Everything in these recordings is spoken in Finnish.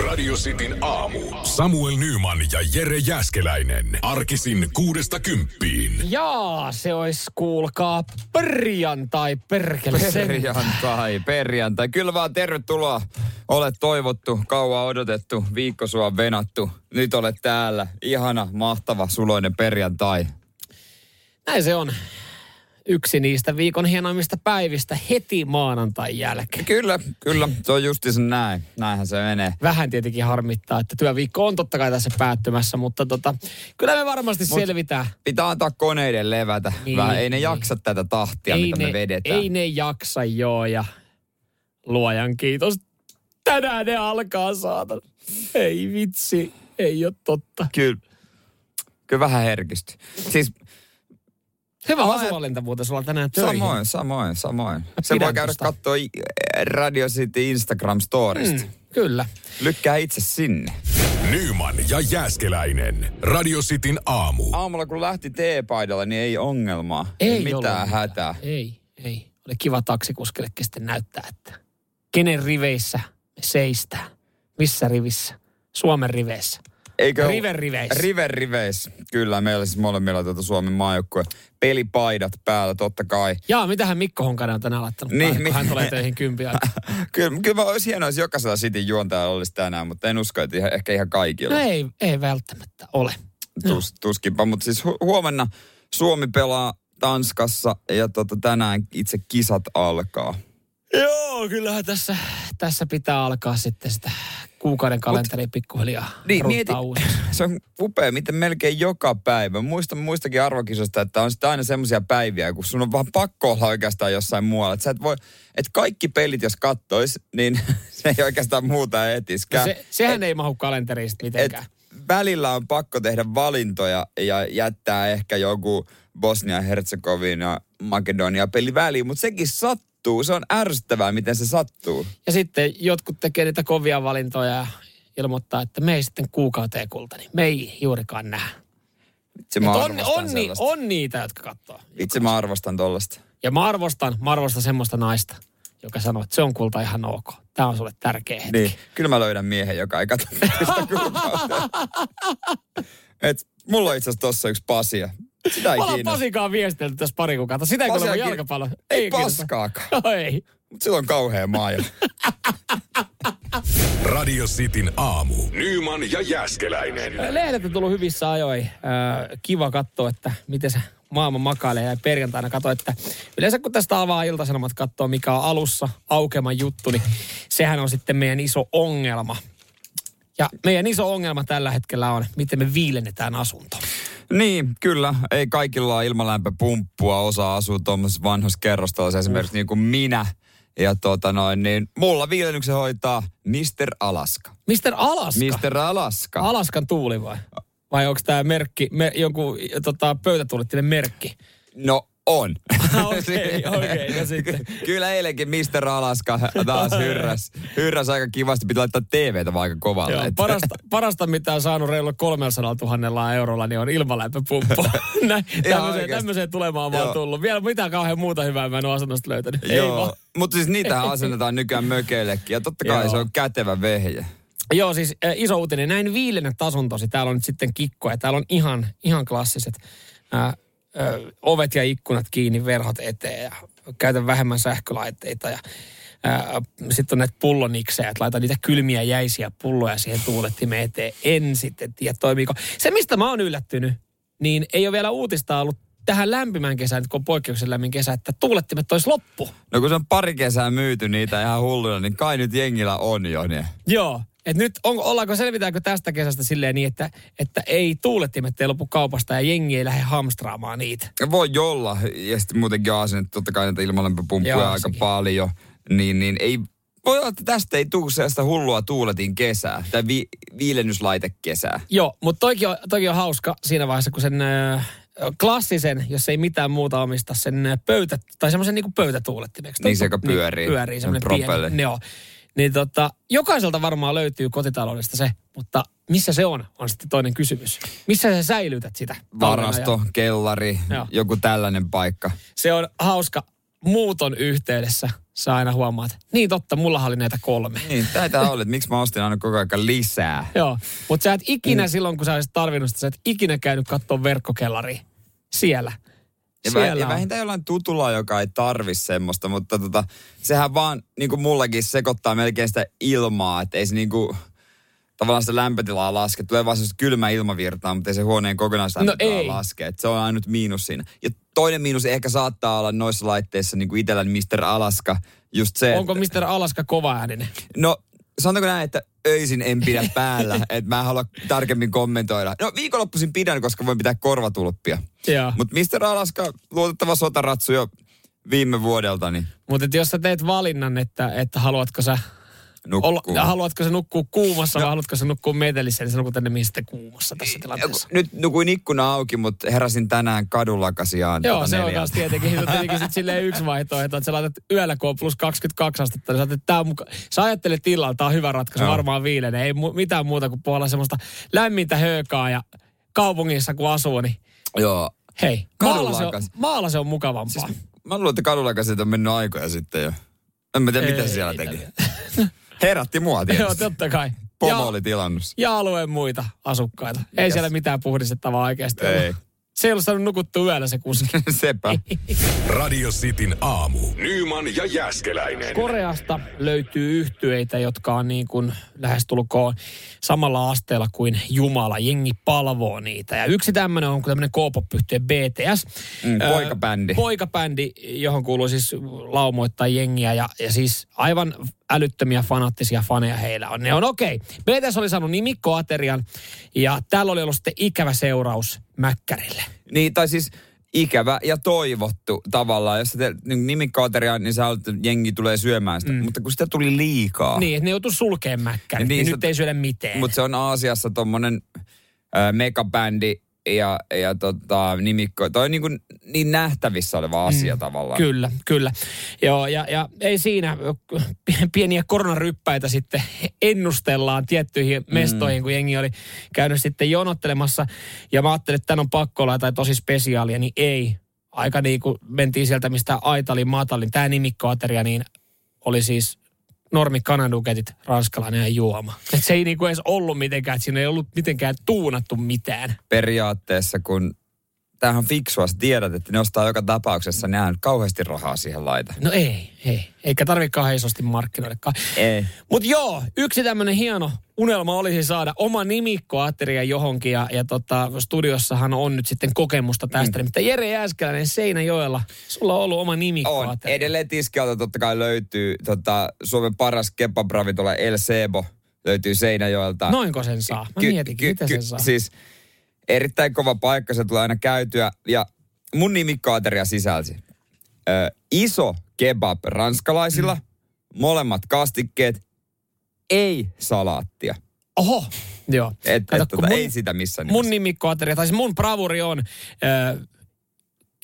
Radio Cityn aamu. Samuel Nyman ja Jere Jäskeläinen. Arkisin kuudesta kymppiin. Jaa, se olisi kuulkaa perjantai, perkele sen. Perjantai, perjantai. Kyllä vaan tervetuloa. Olet toivottu, kauan odotettu, viikko sua venattu. Nyt olet täällä. Ihana, mahtava, suloinen perjantai. Näin se on. Yksi niistä viikon hienoimmista päivistä heti maanantain jälkeen. Kyllä, kyllä. Se on justiinsa näin. Näinhän se menee. Vähän tietenkin harmittaa, että työviikko on totta kai tässä päättymässä, mutta tota, kyllä me varmasti Mut selvitään. Pitää antaa koneiden levätä. Niin, Vähän, ei ne niin. jaksa tätä tahtia, mitä ne, me vedetään. ei ne jaksa joo ja luojan kiitos. Tänään ne alkaa saada. Ei vitsi, ei ole totta. Kyllä, kyllä vähän herkisty. Siis Hyvä muuten sulla tänään töihin. samoin, samoin, samoin. Se voi käydä katsoa Radio City Instagram-storista. Mm, kyllä. Lykkää itse sinne. Nyman ja Jäskeläinen. Radio Cityn aamu. Aamulla kun lähti teepaidalla, niin ei ongelmaa. Ei mitään ollut hätää. Ei, ei. Oli kiva taksikuskillekin sitten näyttää, että kenen riveissä me seistään. Missä rivissä? Suomen riveissä. Eikö Riven riveissä. Riven riveissä. Kyllä, meillä siis molemmilla tuota Suomen maajoukkue. Pelipaidat päällä, totta kai. Jaa, mitähän Mikko Honkanen on tänään laittanut Niin, niin, mi- kun hän tulee töihin kympiä. kyllä, kyllä olisi hienoa, jos jokaisella Cityn juontajalla olisi tänään, mutta en usko, että ihan, ehkä ihan kaikilla. No ei, ei välttämättä ole. Tus, tuskinpa, mutta siis hu- huomenna Suomi pelaa Tanskassa ja tota, tänään itse kisat alkaa. Joo, kyllähän tässä, tässä pitää alkaa sitten sitä kuukauden kalenteri pikkuhiljaa Niin, mieti, uusiksi. se on upea, miten melkein joka päivä. Muistan muistakin arvokisosta, että on sitten aina semmoisia päiviä, kun sun on vaan pakko olla oikeastaan jossain muualla. Että et voi, että kaikki pelit, jos kattois, niin se ei oikeastaan muuta No etiskään. se, sehän ei mahu kalenteriin sit et mitenkään. välillä on pakko tehdä valintoja ja jättää ehkä joku Bosnia-Herzegovina, Makedonia peli väliin, mutta sekin sattuu. Se on ärsyttävää, miten se sattuu. Ja sitten jotkut tekee niitä kovia valintoja ja ilmoittaa, että me ei sitten kuukauteen kulta, niin me ei juurikaan. Itse Et mä on, on, ni, on niitä, jotka katsoo. Itse mä arvostan tollasta. Ja mä arvostan, mä arvostan semmoista naista, joka sanoo, että se on kulta ihan ok. Tämä on sulle tärkeä hetki. Niin, kyllä mä löydän miehen, joka ei katso sitä kuukautta. Et mulla on itse asiassa tossa yksi pasia. Sitä ei Mä ollaan kiinnosta. Pasikaan viestelty tässä pari kuukautta. Sitä ei Pasia kuulemma kiin- jalkapallo. Ei kiinnosta. paskaakaan. No ei. Mut sillä on kauhea maailma. Radio Cityn aamu. Nyman ja Jäskeläinen. Lehdet on tullut hyvissä ajoin. Äh, kiva katsoa, että miten se maailma makailee. Ja perjantaina katsoa, että yleensä kun tästä avaa iltasanomat katsoa, mikä on alussa aukeman juttu, niin sehän on sitten meidän iso ongelma. Ja meidän iso ongelma tällä hetkellä on, miten me viilennetään asunto. Niin, kyllä. Ei kaikilla ole ilmalämpöpumppua. Osa asuu tuommoisessa vanhassa kerrostalossa, esimerkiksi niin kuin minä. Ja tota noin, niin mulla viilennyksen hoitaa Mr. Alaska. Mr. Alaska. Mr. Alaska. Alaskan tuuli vai? Vai onko tämä merkki, me, jonkun tota, pöytätuulittinen merkki? No on. Okei, okei, no sitten. Kyllä eilenkin Mr. Alaska taas hyrräs. Hyrräs aika kivasti. Pitää laittaa TVtä vaan aika kovalle. Joo, parasta, parasta, mitä on saanut reilu 300 000 eurolla, niin on ilmalämpöpumppu. Tämmöiseen, tämmöiseen tulemaan vaan Joo. tullut. Vielä mitään kauhean muuta hyvää mä en ole asunnosta löytänyt. Ei vaan. Joo, mutta siis niitähän asennetaan nykyään mökeillekin. Ja totta kai Joo. se on kätevä vehje. Joo, siis äh, iso uutinen. Näin viilenet asuntosi. Täällä on nyt sitten kikkoja. Täällä on ihan, ihan klassiset äh, äh, ovet ja ikkunat kiinni, verhot eteen ja käytän vähemmän sähkölaitteita ja sitten on näitä pullonikseja, että laitan niitä kylmiä jäisiä pulloja siihen tuulettimeen eteen. En sitten tiedä, toimiiko. Se, mistä mä oon yllättynyt, niin ei ole vielä uutista ollut tähän lämpimään kesään, kun on poikkeuksellisen lämmin kesä, että tuulettimet olisi loppu. No kun se on pari kesää myyty niitä ihan hulluina, niin kai nyt jengillä on jo ne. Joo. Et nyt on, ollaanko, selvitäänkö tästä kesästä silleen niin, että, että ei tuulettimet ei lopu kaupasta ja jengi ei lähde hamstraamaan niitä. Voi olla, ja sitten muutenkin on asennettu totta kai näitä ilmalämpöpumppuja Joo, aika sekin. paljon. Niin, niin ei, voi olla, että tästä ei tule sellaista hullua tuuletin kesää, tai vi, viilennyslaitekesää. Joo, mutta toikin on, toikin on hauska siinä vaiheessa, kun sen klassisen, jos ei mitään muuta omista, sen pöytä, tai semmoisen niin pöytätuulettimeksi. Niin se, joka pyörii. pyörii, semmoinen pieni. Joo. Niin tota, jokaiselta varmaan löytyy kotitaloudesta se, mutta missä se on, on sitten toinen kysymys. Missä sä säilytät sitä? Varasto, ajan? kellari, Joo. joku tällainen paikka. Se on hauska muuton yhteydessä. sä aina huomaat. Niin totta, mulla oli näitä kolme. Niin, taitaa olla, että miksi mä ostin aina koko ajan lisää. Joo, mutta sä et ikinä mm. silloin, kun sä olisit tarvinnut sitä, sä et ikinä käynyt katsoa verkkokellari siellä. Ja, Siellä ja vähintään jollain tutulla, joka ei tarvi semmoista, mutta tota, sehän vaan niin kuin mullakin sekoittaa melkein sitä ilmaa, että ei se niin kuin, tavallaan sitä lämpötilaa laske. Tulee vaan semmoista kylmää ilmavirtaa, mutta ei se huoneen kokonaislämpötilaa No laske. Et se on ainut miinus siinä. Ja toinen miinus ehkä saattaa olla noissa laitteissa, niin kuin itselläni Mr. Alaska, just se, Onko Mr. Alaska kova ääninen? No, sanotaanko näin, että öisin en pidä päällä, että mä en halua tarkemmin kommentoida. No, viikonloppuisin pidän, koska voin pitää korvatulppia. Mutta Mr. Alaska, luotettava sotaratsu jo viime vuodelta, niin Mutta jos sä teet valinnan, että, että haluatko sä nukkuu. olla, haluatko sä nukkua kuumassa No. vai haluatko sä nukkua metelissä, niin sä nukut enemmän sitten kuumassa tässä tilanteessa. Nyt nukuin ikkuna auki, mutta heräsin tänään kadulakasiaan. Joo, tota se on neljältä. taas tietenkin, se on tietenkin sit silleen yksi vaihtoehto, että sä laitat yöllä, kun on plus 22 astetta, niin sä, ajattelet, tää on muka... sä ajattelet tilalla, tää on hyvä ratkaisu, Joo. varmaan viileinen. Ei mu- mitään muuta kuin puolella semmoista lämmintä höökaa ja kaupungissa kun asuu, niin Joo. hei, maalla se, on, maalla se on mukavampaa. Siis, mä luulen, että kadulakasit on mennyt aikoja sitten jo. En mä tiedä, mitä se Ei, siellä ei teki. Herätti mua Joo, tietysti. totta kai. Pomo ja, oli tilannut. ja alueen muita asukkaita. Ei Mikäs? siellä mitään puhdistettavaa oikeasti Ei. ollut. Se ei ollut saanut nukuttua yöllä se kuski. Sepä. Radio Cityn aamu. Nyman ja Jäskeläinen. Koreasta löytyy yhtyeitä, jotka on niin kuin lähestulkoon samalla asteella kuin Jumala. Jengi palvoo niitä. Ja yksi tämmöinen on tämmöinen K-pop-yhtye BTS. Mm, poikabändi. Poikabändi, johon kuuluu siis laumoittaa jengiä ja, ja siis aivan älyttömiä fanaattisia faneja heillä on. Ne on okei. Okay. BTS oli saanut nimikkoaterian ja täällä oli ollut sitten ikävä seuraus Mäkkärille. Niin, tai siis ikävä ja toivottu tavallaan. Jos teet niin niin sä että jengi tulee syömään sitä. Mm. Mutta kun sitä tuli liikaa. Niin, että ne joutuu sulkeen Mäkkärin. Niin, Niin, se- nyt ei syödä mitään. Mutta se on Aasiassa tommonen äh, megabändi ja, ja tota, nimikko. Toi on niin, kuin niin nähtävissä oleva asia mm. tavallaan. Kyllä, kyllä. Joo, ja, ja ei siinä pieniä koronaryppäitä sitten ennustellaan tiettyihin mestoihin, kun jengi oli käynyt sitten jonottelemassa. Ja mä ajattelin, että tämän on pakko olla jotain tosi spesiaalia, niin ei. Aika niin kuin mentiin sieltä, mistä aitalin, matalin. Tämä nimikkoateria, niin oli siis normi kanaduketit, ranskalainen ja juoma. Et se ei niinku edes ollut mitenkään, että siinä ei ollut mitenkään tuunattu mitään. Periaatteessa, kun tämähän on fiksua, sä tiedät, että ne ostaa joka tapauksessa, ne on kauheasti rahaa siihen laita. No ei, ei. Eikä tarvitsekaan isosti markkinoidekaan. Ei. Mutta joo, yksi tämmöinen hieno unelma olisi saada oma nimikkoateria johonkin. Ja, ja tota, studiossahan on nyt sitten kokemusta tästä. Mm. Mutta Jere Jääskeläinen Seinäjoella, sulla on ollut oma On. nimikkoateria. Edelleen tiskialta totta kai löytyy tota, Suomen paras kebab-ravintola El Sebo. Löytyy Seinäjoelta. Noinko sen saa? Mä mietinkin, miten sen saa. Siis erittäin kova paikka, se tulee aina käytyä. Ja mun nimikkoateria sisälsi ö, iso kebab ranskalaisilla, mm. molemmat kastikkeet, ei salaattia. Oho, joo. Et, Kato, et, kun tota, mun- ei sitä missään Mun nimessä. nimikkoateria, tai siis mun bravuri on äh,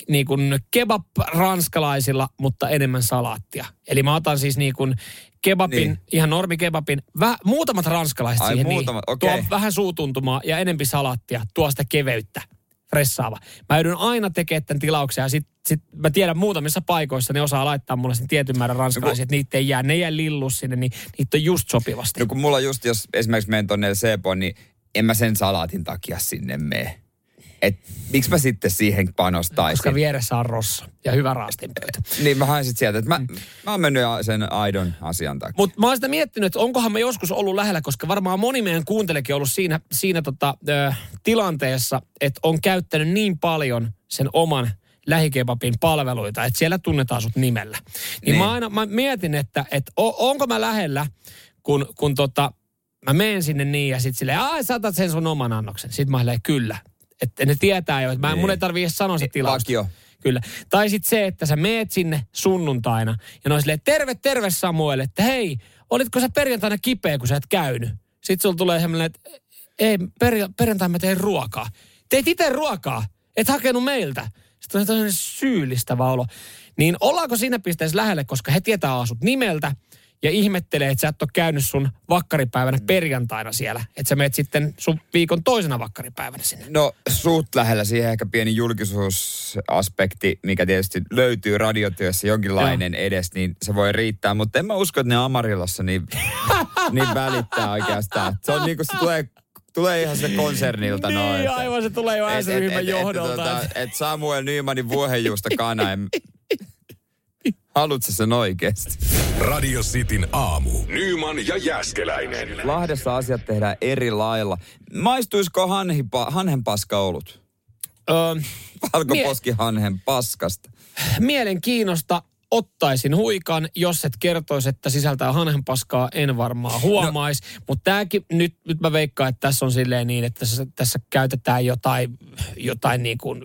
niin kuin kebab ranskalaisilla, mutta enemmän salaattia. Eli mä otan siis niin kuin kebabin, Niin. ihan normikebabin, väh, muutamat ranskalaiset Ai, siihen muutamat, niin. okei. Tuo vähän suutuntumaa ja enempi salaattia, tuo sitä keveyttä, fressaava. Mä joudun aina tekemään tämän tilauksen ja sit, sit mä tiedän muutamissa paikoissa ne osaa laittaa mulle sen tietyn määrän ranskalaisia, että niitä ei jää, ne ei jää lillus sinne, niin niitä on just sopivasti. No kun mulla just, jos esimerkiksi menen tonne El Seboon, niin en mä sen salaatin takia sinne mene. Et miksi mä sitten siihen panostaisin? koska vieressä on rosso ja hyvä raastinpöytä. Niin mä hain sit sieltä, että mä, Mm. mä oon mennyt sen aidon asian takia. Mutta mä oon sitä miettinyt, että onkohan me joskus ollut lähellä, koska varmaan moni meidän kuuntelekin ollut siinä, siinä tota, ö, tilanteessa, että on käyttänyt niin paljon sen oman lähikebabin palveluita, että siellä tunnetaan sut nimellä. Niin, Niin. niin. mä aina mä mietin, että, että onko mä lähellä, kun, kun tota, mä menen sinne niin ja sitten silleen, aah sä otat sen sun oman annoksen. Sitten mä silleen, kyllä. Että ne tietää jo, että mä, Niin. mun ei tarvii edes sanoa se tilaus. Vakio. Kyllä. Tai sitten se, että sä meet sinne sunnuntaina ja ne on silleen, terve, terve Samuel, että hei, olitko sä perjantaina kipeä, kun sä et käynyt? Sitten sulla tulee semmoinen, että ei, perja- perjantaina mä tein ruokaa. Teit itse ruokaa, et hakenut meiltä. Sitten on sellainen syyllistävä olo. Niin ollaanko siinä pisteessä lähelle, koska he tietää asut nimeltä ja ihmettelee, että sä et ole käynyt sun vakkaripäivänä perjantaina siellä. Että sä meet sitten sun viikon toisena vakkaripäivänä sinne. No suut lähellä siihen ehkä pieni julkisuusaspekti, mikä tietysti löytyy radiotyössä jonkinlainen Joo. edes, niin se voi riittää. Mutta en mä usko, että ne Amarillossa niin, niin välittää oikeastaan. Se on niin kuin se tulee Tulee ihan se konsernilta niin, noin. Niin, aivan se tulee jo S-ryhmän johdolta. Että et, et Samuel Nymanin vuohenjuusta kana. Haluatko sen oikeasti? Radio Cityn aamu. Nyman ja Jäskeläinen. Lahdessa asiat tehdään eri lailla. Maistuisiko hanhipa, hanhenpaska ollut? Öö, Valkoposki mie- hanhen paskasta. Mielenkiinnosta ottaisin huikan, jos et kertoisi, että sisältää hanhenpaskaa, en varmaan huomaisi. No. Mutta tämäkin, nyt, nyt mä veikkaan, että tässä on silleen niin, että tässä, tässä käytetään jotain, jotain niin kuin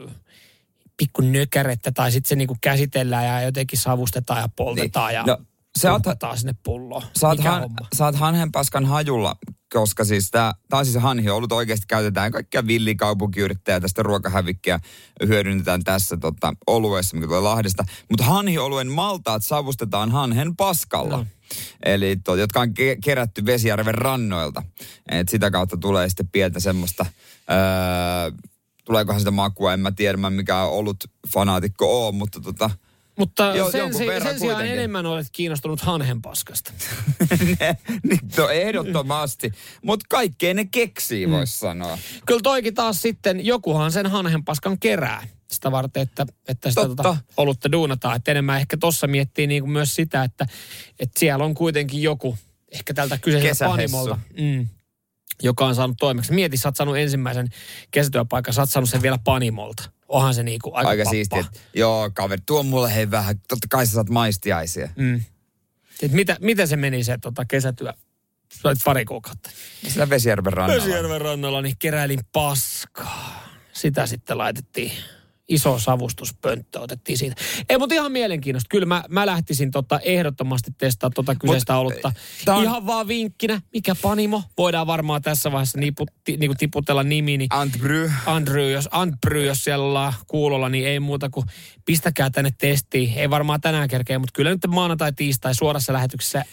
pikku nökärettä tai sitten se niin kuin käsitellään ja jotenkin savustetaan ja poltetaan niin. ja no, se oot, sinne pulloon. Saat, han, saat hanhenpaskan hajulla, koska siis tämä on siis hanhi ollut oikeasti käytetään kaikkia villikaupunkiyrittäjää tästä ruokahävikkiä hyödynnetään tässä tota, oluessa, mikä tulee Lahdesta. Mutta hanhioluen maltaat savustetaan hanhen paskalla. No. Eli to, jotka on ke- kerätty Vesijärven rannoilta. Et sitä kautta tulee sitten pientä semmoista... Öö, tuleekohan sitä makua, en mä tiedä, mä mikä on ollut fanaatikko on, mutta tota, mutta jo, sen, se, sen sijaan enemmän olet kiinnostunut hanhenpaskasta. no ehdottomasti. Mutta kaikkeen ne keksii, voisi mm. sanoa. Kyllä toikin taas sitten, jokuhan sen hanhenpaskan kerää sitä varten, että, että sitä tota, olutta duunataan. Että enemmän ehkä tuossa miettii niin kuin myös sitä, että, että siellä on kuitenkin joku, ehkä tältä kyseiseltä panimolta. Mm, joka on saanut toimeksi. Mieti, sä oot saanut ensimmäisen kesätyöpaikan, sä oot saanut sen vielä Panimolta. Onhan se niinku aika Aika siistiä. Joo, kaveri, tuo mulle hei vähän. Totta kai sä saat maistiaisia. Mm. Et mitä, mitä se meni se tota, kesätyö? Sä olit pari kuukautta. Sillä Vesijärven rannalla. Vesijärven rannalla, niin keräilin paskaa. Sitä sitten laitettiin iso savustuspönttö otettiin siitä. Ei, mutta ihan mielenkiintoista. Kyllä mä, mä lähtisin tota ehdottomasti testaa tota kyseistä Mut, olutta. On... Ihan vaan vinkkinä, mikä panimo. Voidaan varmaan tässä vaiheessa nipu, ti, niinku tiputella nimi. Niin Antbry. Andrew, jos, Antbry, jos siellä ollaan kuulolla, niin ei muuta kuin pistäkää tänne testiin. Ei varmaan tänään kerkeä, mutta kyllä nyt maanantai, tiistai suorassa lähetyksessä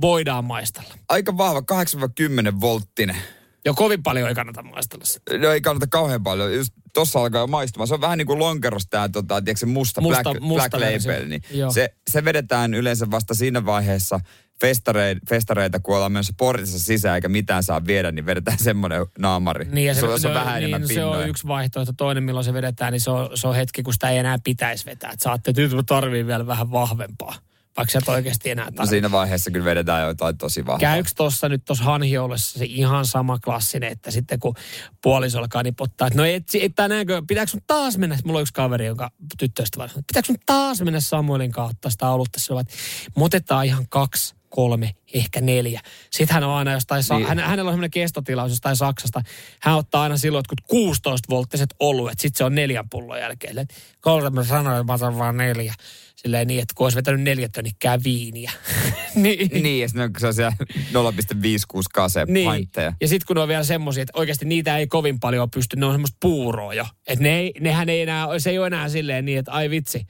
voidaan maistella. Aika vahva, 8-10 volttinen. Jo kovin paljon ei kannata maistella sitä. No ei kannata kauhean paljon. Just tossa alkaa jo maistumaan. Se on vähän niin kuin lonkeros tämä tota, se musta, musta, black, musta black label. Niin se, se, vedetään yleensä vasta siinä vaiheessa, festareita, festareita kun ollaan myös portissa sisään eikä mitään saa viedä, niin vedetään semmoinen naamari. Niin, ja se, se, on no, vähän niin, se on yksi vaihtoehto. Toinen, milloin se vedetään, niin se on, se on hetki, kun sitä ei enää pitäisi vetää. Että saatte, että nyt tarvii vielä vähän vahvempaa vaikka sä et oikeasti enää tarvitse. No siinä vaiheessa kyllä vedetään jotain tosi vahvaa. Käykö tuossa nyt tuossa hanhioulessa se ihan sama klassinen, että sitten kun puoliso alkaa nipottaa, että no et, et tänäänkö, pitääkö sun taas mennä, mulla on yksi kaveri, jonka tyttöistä vaan, pitääkö sun taas mennä Samuelin kautta sitä olutta, sillä että otetaan ihan kaksi kolme, ehkä neljä. Sitten hän on aina jostain, niin. hän, hänellä on semmoinen kestotilaus jostain Saksasta. Hän ottaa aina silloin että 16 volttiset oluet, sitten se on neljän pullon jälkeen. Kolme mä sanoin, että mä otan vaan neljä. Silleen niin, että kun olisi vetänyt neljä tonnikkaa viiniä. niin. niin, ja sitten se on siellä 0,56 kase niin. Paintteja. Ja sitten kun on vielä semmoisia, että oikeasti niitä ei kovin paljon pysty, ne on semmoista puuroa jo. Että ne ei, nehän ei enää, se ei ole enää silleen niin, että ai vitsi,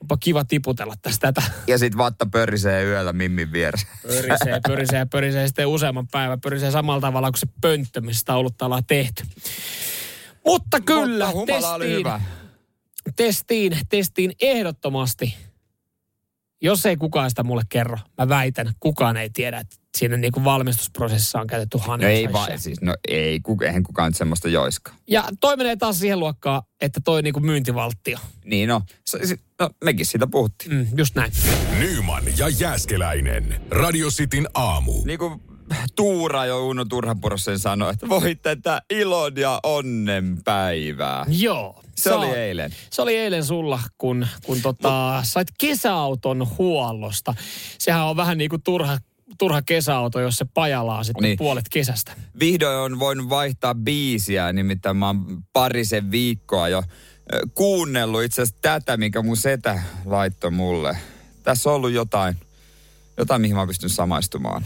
onpa kiva tiputella tästä tätä. Ja sitten vatta pörisee yöllä mimmin vieressä. Pörisee, pörisee, pörisee sitten useamman päivän. Pörisee samalla tavalla kuin se pönttö, mistä olutta ollaan tehty. Mutta kyllä, Mutta testiin, hyvä. testiin, testiin ehdottomasti jos ei kukaan sitä mulle kerro, mä väitän, kukaan ei tiedä, että siinä niin kuin valmistusprosessissa on käytetty No ei vaan, siis no ei, eihän kukaan semmoista joiska. Ja toi menee taas siihen luokkaan, että toi niin kuin myyntivaltio. Niin no, no mekin siitä puhuttiin. Mm, just näin. Nyman ja Jääskeläinen. Radio Cityn aamu. Niin kuin Tuura jo Uno Turhapurosen sanoi, että voi tätä ilon ja onnen päivää. Joo. Se oli eilen. Se oli eilen sulla, kun, kun tota, no. sait kesäauton huollosta. Sehän on vähän niin kuin turha, turha kesäauto, jos se pajalaa sitten niin. puolet kesästä. Vihdoin on voinut vaihtaa biisiä, nimittäin mä oon parisen viikkoa jo kuunnellut itse asiassa tätä, mikä mun setä laittoi mulle. Tässä on ollut jotain, jotain mihin mä pystyn samaistumaan.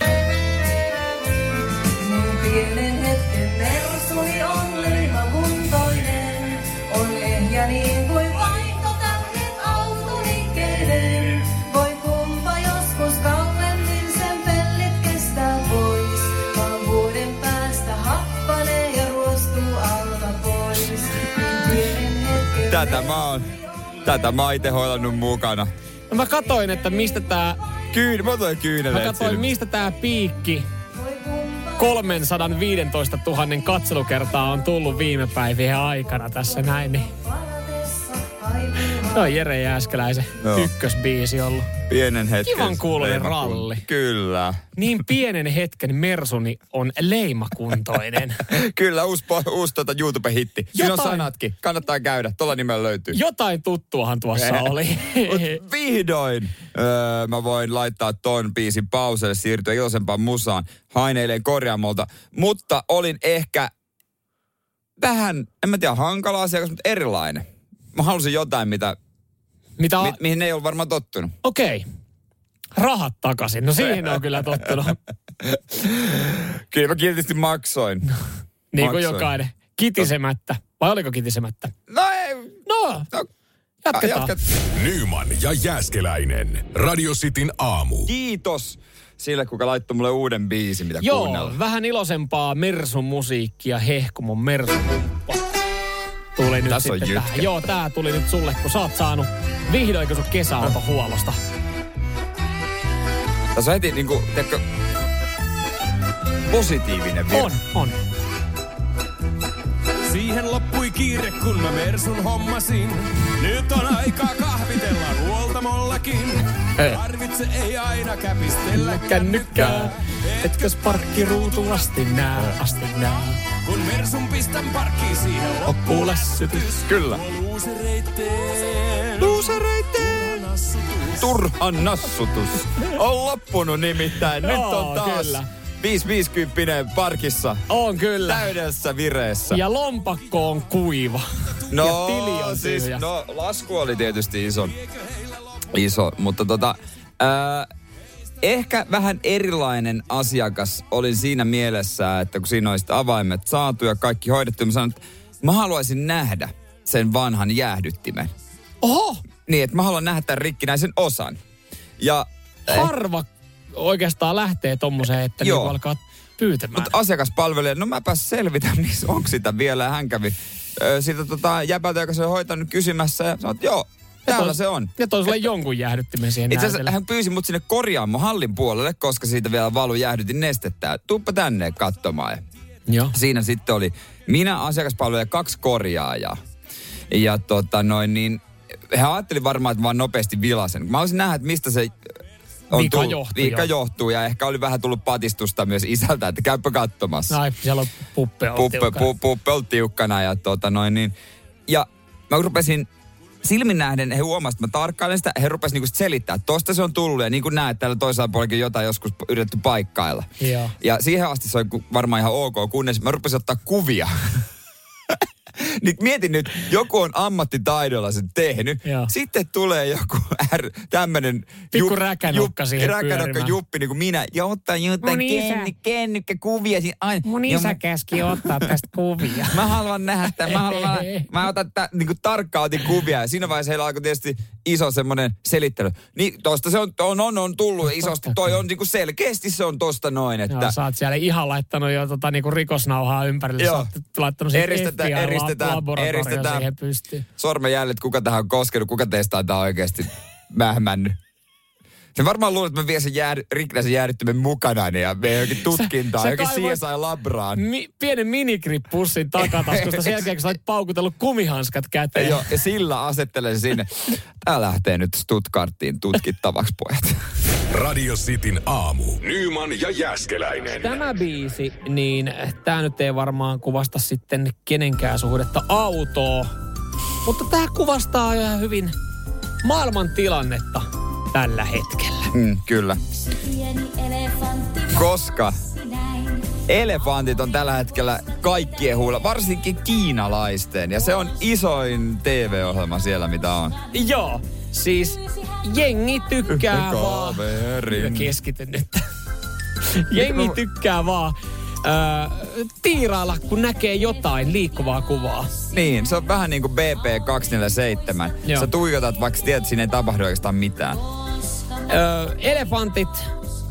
Tätä mä oon, tätä mä oon ite hoilannut mukana. No mä katoin, että mistä tää, Kyyn, mä toin mä kyyneleet katoin, sinne. mistä tää piikki 315 000 katselukertaa on tullut viime päivien aikana tässä näin, niin se on Jere Jääskeläisen Joo. ykkösbiisi ollut. Pienen hetken. Kivan kuuloinen leimakun- ralli. Kyllä. Niin pienen hetken Mersuni on leimakuntoinen. Kyllä, uusi, uusi tota YouTube-hitti. Siinä on Jotain. sanatkin. Kannattaa käydä. Tuolla nimellä löytyy. Jotain tuttuahan tuossa oli. Mut vihdoin öö, mä voin laittaa ton biisin pauselle, siirtyä iloisempaan musaan. Hain eilen korjaamolta. Mutta olin ehkä vähän, en mä tiedä, hankala asiakas, mutta erilainen. Mä halusin jotain, mitä, Mitä? mi, mihin ne ei ole varmaan tottunut. Okei. Rahat takaisin. No siihen on kyllä tottunut. Kyllä mä kiltisti maksoin. Niin kuin Maksoin. jokainen. Kitisemättä. Vai oliko kitisemättä? No ei, No, no, jatketaan. jatkat. Nyman ja Jääskeläinen. Radio Cityn aamu. Kiitos sille, kuka laittoi mulle uuden biisin, mitä Joo, kuunnella. vähän iloisempaa Mersun musiikkia, hehkumon Mersun. Tuli nyt Tässä sitten tähän. Joo, tää tuli nyt sulle, kun sä oot saanut vihdoinko sun kesäauto huollosta. Tässä on heti niinku, tiedätkö, positiivinen virta. On, on. Siihen loppui kiire, kun mä Mersun hommasin. Nyt on aikaa kahvitella huoltamollakin. Tarvitse ei aina käpistellä Kännykkää, etkös parkkiruutu asti nää, asti nää. Kun Mersun pistän parkkiin siihen Loppuu lässytys. Kyllä. Luusereiteen. Turhan nassutus on loppunut nimittäin. Nyt on taas kyllä. 550 parkissa On kyllä. täydessä vireessä. Ja lompakko on kuiva. no, ja tili on siis, tyhjä. no, lasku oli tietysti iso, iso mutta tota, ää, ehkä vähän erilainen asiakas olin siinä mielessä, että kun siinä olisi avaimet saatu ja kaikki hoidettu, mä sanoin, että mä haluaisin nähdä sen vanhan jäähdyttimen. Oho, Niin, että mä haluan nähdä tämän rikkinäisen osan. Ja harva oikeastaan lähtee tommoseen, että Joo. niinku alkaa pyytämään. Mutta asiakaspalvelija, no mäpä selvitän, missä onko sitä vielä. Hän kävi ö, siitä tota, jäbältä, joka se on hoitanut kysymässä ja sanoi, että joo, täällä se on. Ja toi sulle jonkun jäähdyttimen siihen Itse asiassa hän pyysi mut sinne korjaamo hallin puolelle, koska siitä vielä valu jäähdytin nestettä. Tuuppa tänne katsomaan. Joo. siinä sitten oli minä, asiakaspalvelija ja kaksi korjaajaa. Ja tota noin niin, he ajatteli varmaan, että vaan nopeasti vilasen. Mä haluaisin nähdä, että mistä se on Vika tullut. johtuu, Vika joo. johtuu ja ehkä oli vähän tullut patistusta myös isältä, että käypä katsomassa. Ai, siellä on puppe on puppe, tiukkana. pu, puppe tiukkana ja tota noin niin. Ja mä rupesin silmin nähden, he huomasivat, että mä tarkkailen sitä, he rupesivat niinku selittää, että tosta se on tullut ja niin kuin näet, täällä toisella puolellakin jotain joskus yritetty paikkailla. Joo. Ja siihen asti se oli varmaan ihan ok, kunnes mä rupesin ottaa kuvia. niin mietin nyt, joku on ammattitaidolla sen tehnyt. Joo. Sitten tulee joku är, tämmönen... Pikku räkänokka siihen räkänokka juppi, niin kuin minä. Ja ottaa jotain kenny, kännykkäkuvia. Siinä aina. Mun isä mä- käski ottaa tästä kuvia. Mä haluan nähdä tämän. Mä, haluan, mä otan tä, niin kuin tarkkaan otin kuvia. Ja siinä vaiheessa heillä alkoi tietysti iso semmoinen selittely. Niin tosta se on, on, on, on tullut isosti. Toi on niin kuin selkeästi se on tosta noin. Että Joo, sä oot siellä ihan laittanut jo tota, niinku rikosnauhaa ympärille. Joo. Sä oot laittanut siihen Eristetään- FBI eristetään- eristetään. siihen pystyyn. sormenjäljet, kuka tähän on koskenut, kuka teistä on tää oikeasti mähmännyt. Se varmaan luulee, että mä vien sen jäädy, rikkinäisen jäädyttimen mukanani ja vien jokin tutkintaan, kaivoit- CSI Labraan. Mi- pienen minigrip-pussin takataskusta sen jälkeen, kun sä olit paukutellut kumihanskat käteen. Joo, ja sillä asettelen sinne. Tää lähtee nyt Stuttgarttiin tutkittavaksi, pojat. Radio Cityn aamu. Nyman ja Jääskeläinen. Tämä biisi, niin tämä nyt ei varmaan kuvasta sitten kenenkään suhdetta autoa. Mutta tämä kuvastaa ihan hyvin maailman tilannetta tällä hetkellä. Mm, kyllä. Koska elefantit on tällä hetkellä kaikkien huulla, varsinkin kiinalaisten. Ja se on isoin TV-ohjelma siellä, mitä on. Joo, siis jengi tykkää vaan. Keskityn nyt. jengi tykkää vaan öö, tiirailla, kun näkee jotain liikkuvaa kuvaa. Niin, se on vähän niin kuin BP247. Joo. Sä tuijotat, vaikka tiedät, että siinä ei tapahdu oikeastaan mitään. Öö, elefantit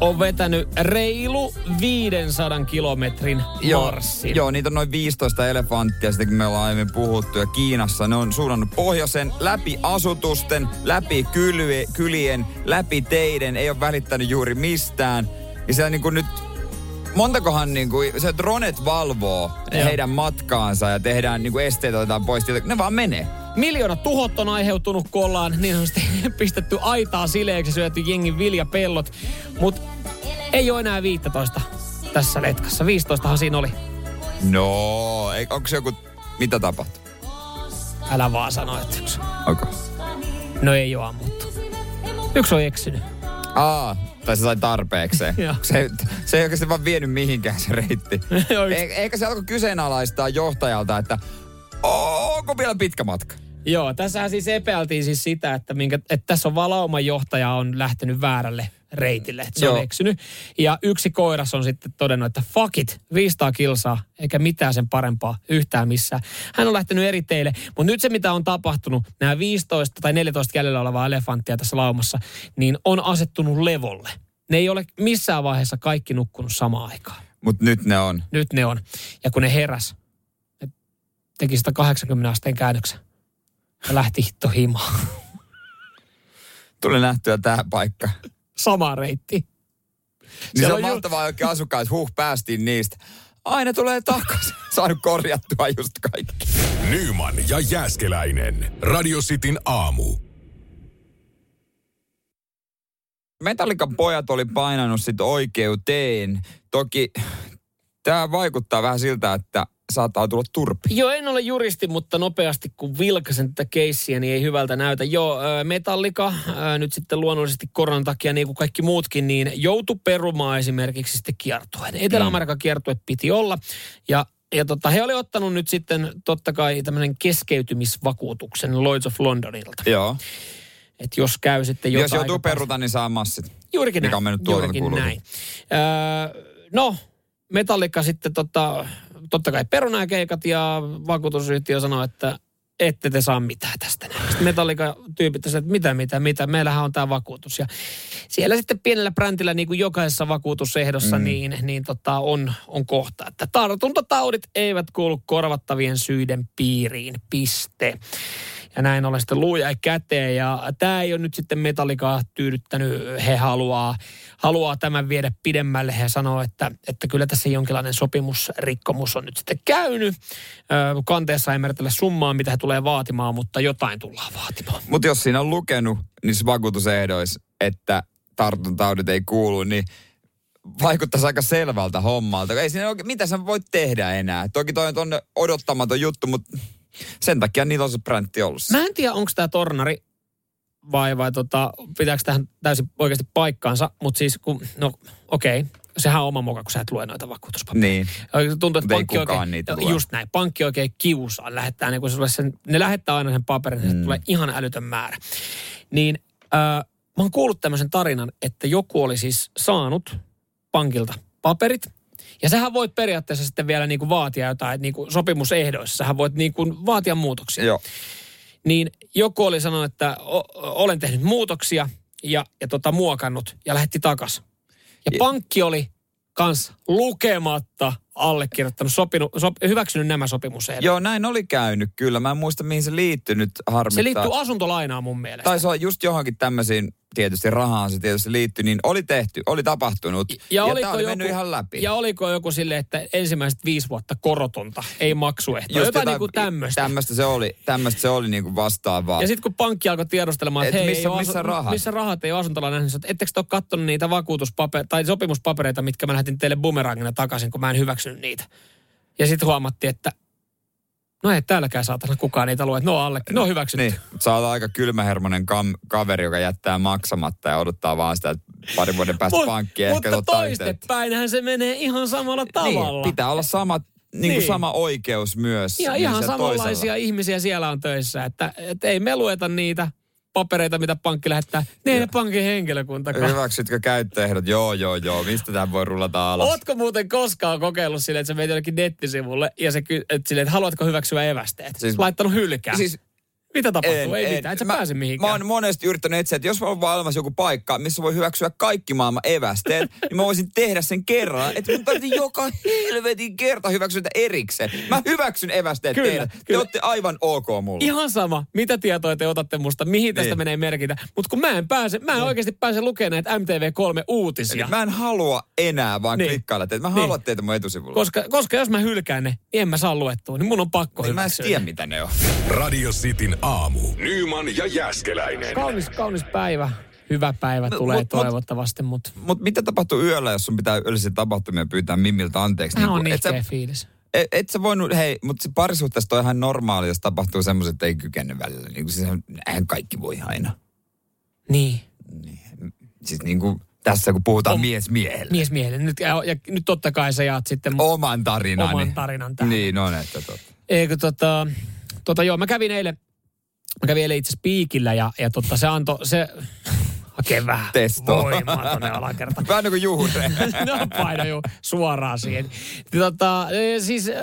on vetänyt reilu 500 kilometrin marssin. Joo, niitä on noin 15 elefanttia, sitäkin me ollaan aiemmin puhuttu. Ja Kiinassa ne on suunnannut pohjoisen läpi asutusten, läpi kylie, kylien, läpi teiden. Ei ole välittänyt juuri mistään. Ja siellä niin kuin nyt montakohan niin kuin, se dronet valvoo Joo. heidän matkaansa ja tehdään niin kuin esteitä otetaan pois. Ne vaan menee. Miljoonat tuhot on aiheutunut, kun ollaan niin sanotusti pistetty aitaa sileeksi ja syöty jengin viljapellot. Mutta ei ole enää 15 tässä letkassa. 15 siinä oli. No, onko se joku, mitä tapahtuu? Älä vaan sano, että yksi. Onko? No ei ole ammuttu. Yksi on eksynyt. Aa, tai se sai tarpeekseen. Se, se ei oikeasti vaan vienyt mihinkään se reitti. E- eikä se alkoi kyseenalaistaa johtajalta, että onko vielä pitkä matka? Joo, tässähän siis epäiltiin siis sitä, että, minkä, että tässä on valauman johtaja on lähtenyt väärälle reitille, että se Joo. on eksynyt. Ja yksi koiras on sitten todennut, että fuck it, 500 kilsaa, eikä mitään sen parempaa yhtään missään. Hän on lähtenyt eri teille, mutta nyt se mitä on tapahtunut, nämä 15 tai 14 jäljellä olevaa elefanttia tässä laumassa, niin on asettunut levolle. Ne ei ole missään vaiheessa kaikki nukkunut samaan aikaan. Mutta nyt ne on. Nyt ne on. Ja kun ne heräs, ne teki 180 asteen käännöksen ja lähti hitto himaan. Tuli nähtyä tähän paikka. Sama reitti. Niin Siellä se on on ju- mahtavaa oikein asukkaat, huh, päästiin niistä. Aina tulee takaisin. Saanut korjattua just kaikki. Nyman ja Jääskeläinen. Radio Cityn aamu. Metallikan pojat oli painanut sit oikeuteen. Toki tämä vaikuttaa vähän siltä, että saattaa tulla turpi. Joo, en ole juristi, mutta nopeasti kun vilkasen tätä keissiä, niin ei hyvältä näytä. Joo, Metallika nyt sitten luonnollisesti koronan takia, niin kuin kaikki muutkin, niin joutui perumaan esimerkiksi sitten kiertueen. Etelä-Amerikan kiertue piti olla. Ja ja tota, he oli ottanut nyt sitten totta kai tämmöinen keskeytymisvakuutuksen Lloyds of Londonilta. Joo. Että jos käy sitten jotain... Jos joutuu peruta, niin saa massit. Juurikin mikä näin. on mennyt Juurikin näin. Öö, no, Metallica sitten tota, totta kai perunaa keikat ja vakuutusyhtiö sanoi, että ette te saa mitään tästä. Metallica-tyypit sanoivat, että mitä, mitä, mitä, meillähän on tämä vakuutus. Ja siellä sitten pienellä brändillä, niin kuin jokaisessa vakuutusehdossa, mm. niin, niin tota, on, on kohta, että tartuntataudit eivät kuulu korvattavien syiden piiriin, piste. Ja näin ollen sitten luu jäi käteen ja tämä ei ole nyt sitten metallikaa tyydyttänyt. He haluaa, haluaa tämän viedä pidemmälle. He sanoo, että, että kyllä tässä jonkinlainen sopimusrikkomus on nyt sitten käynyt. Kanteessa ei määritellä summaa, mitä he tulee vaatimaan, mutta jotain tullaan vaatimaan. Mutta jos siinä on lukenut niissä vakuutusehdoissa, että tartuntataudit ei kuulu, niin vaikuttaisi aika selvältä hommalta. Ei siinä oikein, mitä sä voit tehdä enää? Toki toi on odottamaton juttu, mutta sen takia niillä on se bräntti ollut. Mä en tiedä, onko tämä tornari vai, vai tota, pitääkö tähän täysin oikeasti paikkaansa, mutta siis kun, no okei, okay. sehän on oma moka, kun sä et lue noita vakuutuspapereita. Niin. Tuntuu, että ei pankki oikein, niitä lue. just näin, pankki oikein kiusaa, lähettää, niin kun se sen, ne lähettää aina sen paperin, niin mm. tulee ihan älytön määrä. Niin äh, mä oon kuullut tämmöisen tarinan, että joku oli siis saanut pankilta paperit, ja sähän voit periaatteessa sitten vielä niin kuin vaatia jotain niin kuin sopimusehdoissa, sähän voit niin kuin vaatia muutoksia Joo. niin joku oli sanonut, että olen tehnyt muutoksia ja, ja tota, muokannut ja lähetti takas. Ja Ja- pankki oli kans lukematta allekirjoittanut, sopinut, sop, hyväksynyt nämä sopimusehdot. Joo, näin oli käynyt kyllä. Mä en muista, mihin se liittyy nyt harmittaa. Se liittyy asuntolainaan mun mielestä. Taisi olla just johonkin tämmöisiin, tietysti rahaan se tietysti liittyy, niin oli tehty, oli tapahtunut. Ja, ja oliko oli joku, ihan läpi. Ja oliko joku sille, että ensimmäiset viisi vuotta korotonta, ei maksuehtoa. Just jotain, niinku tämmöistä. Tämmöistä se oli, tämmöistä se oli niinku vastaavaa. Ja sitten kun pankki alkoi tiedostelemaan, että Et hei, missä- ei missä rahat? missä rahat ei ole asuntolaina, niin sanoi, että ettekö te ole katsonut niitä vakuutuspapereita tai sopimuspapereita, mitkä mä lähetin teille bumerangina takaisin, kun mä en hyväksynyt niitä. Ja sitten huomattiin, että no ei täälläkään saatana kukaan niitä lue, on alle, ne on hyväksytty. Niin, sä oot aika kylmähermonen kam- kaveri, joka jättää maksamatta ja odottaa vaan sitä, että parin vuoden päästä Mut- pankki ehkä mutta yhteyttä. toistepäinhän se menee ihan samalla tavalla. Niin, pitää olla sama, niin kuin Niin. sama oikeus myös. Ja niin ihan samanlaisia toisella. ihmisiä siellä on töissä, että, että ei me lueta niitä papereita, mitä pankki lähettää. Ne ei ne pankin henkilökuntakaan. Hyväksytkö käyttöehdot? Joo, joo, joo. Mistä tämä voi rullata alas? Ootko muuten koskaan kokeillut silleen, että sä menet jollekin nettisivulle ja se että silleen, että haluatko hyväksyä evästeet? Siis- Laittanut hylkää. Siis Mitä tapahtuu? ei mitään, et sä mä, pääse mihinkään. Mä oon monesti yrittänyt etsiä, että jos on vaan olemassa joku paikka, missä voi hyväksyä kaikki maailman evästeet, niin mä voisin tehdä sen kerran. Että mun tarvitsee joka helvetin kerta hyväksyä erikseen. Mä hyväksyn evästeet Kyllä, teille. Te kyllä. olette aivan ok mulle. Ihan sama, mitä tietoja te otatte musta, mihin tästä Niin. menee merkitä. Mutta kun mä en pääse, mä en oikeasti pääse lukemaan näitä MTV3-uutisia. Eli mä en halua enää vaan Niin. klikkailla teitä. Mä Niin. haluan teitä mun etusivulla. Koska, koska jos mä hylkään ne, niin en mä saa luettua, niin mun on pakko niin mä en hyväksyä tiedä, mitä ne on. Radio Cityn aamu. Nyman ja Jäskeläinen. Kaunis, kaunis päivä. Hyvä päivä No, tulee mut- mut- toivottavasti, mutta Mutta mitä tapahtuu yöllä, jos sun pitää yöllisiä tapahtumia pyytää Mimmiltä anteeksi? tämä on Niinku, et sä- nihkeä fiilis. Et, et sä voinut, hei, mutta se parisuhteessa on ihan normaali, jos tapahtuu semmoiset, että ei kykene välillä. Niin kuin siis, eihän kaikki voi aina. Niin. Siis niin kuin tässä, kun puhutaan Om- mies miehelle. Mies miehelle. Nyt, ja, ja nyt totta kai sä jaat sitten Oman tarinan. oman tarinan tähän. Niin on, että totta. Eikö tota, tota joo, mä kävin eilen, mä kävin eilen itse piikillä ja, ja tota, se antoi, se hakee vähän Testoa. voimaa alakertaan. Vähän niin kuin juhre. no paino jo suoraan siihen. Tota, eh, siis äh,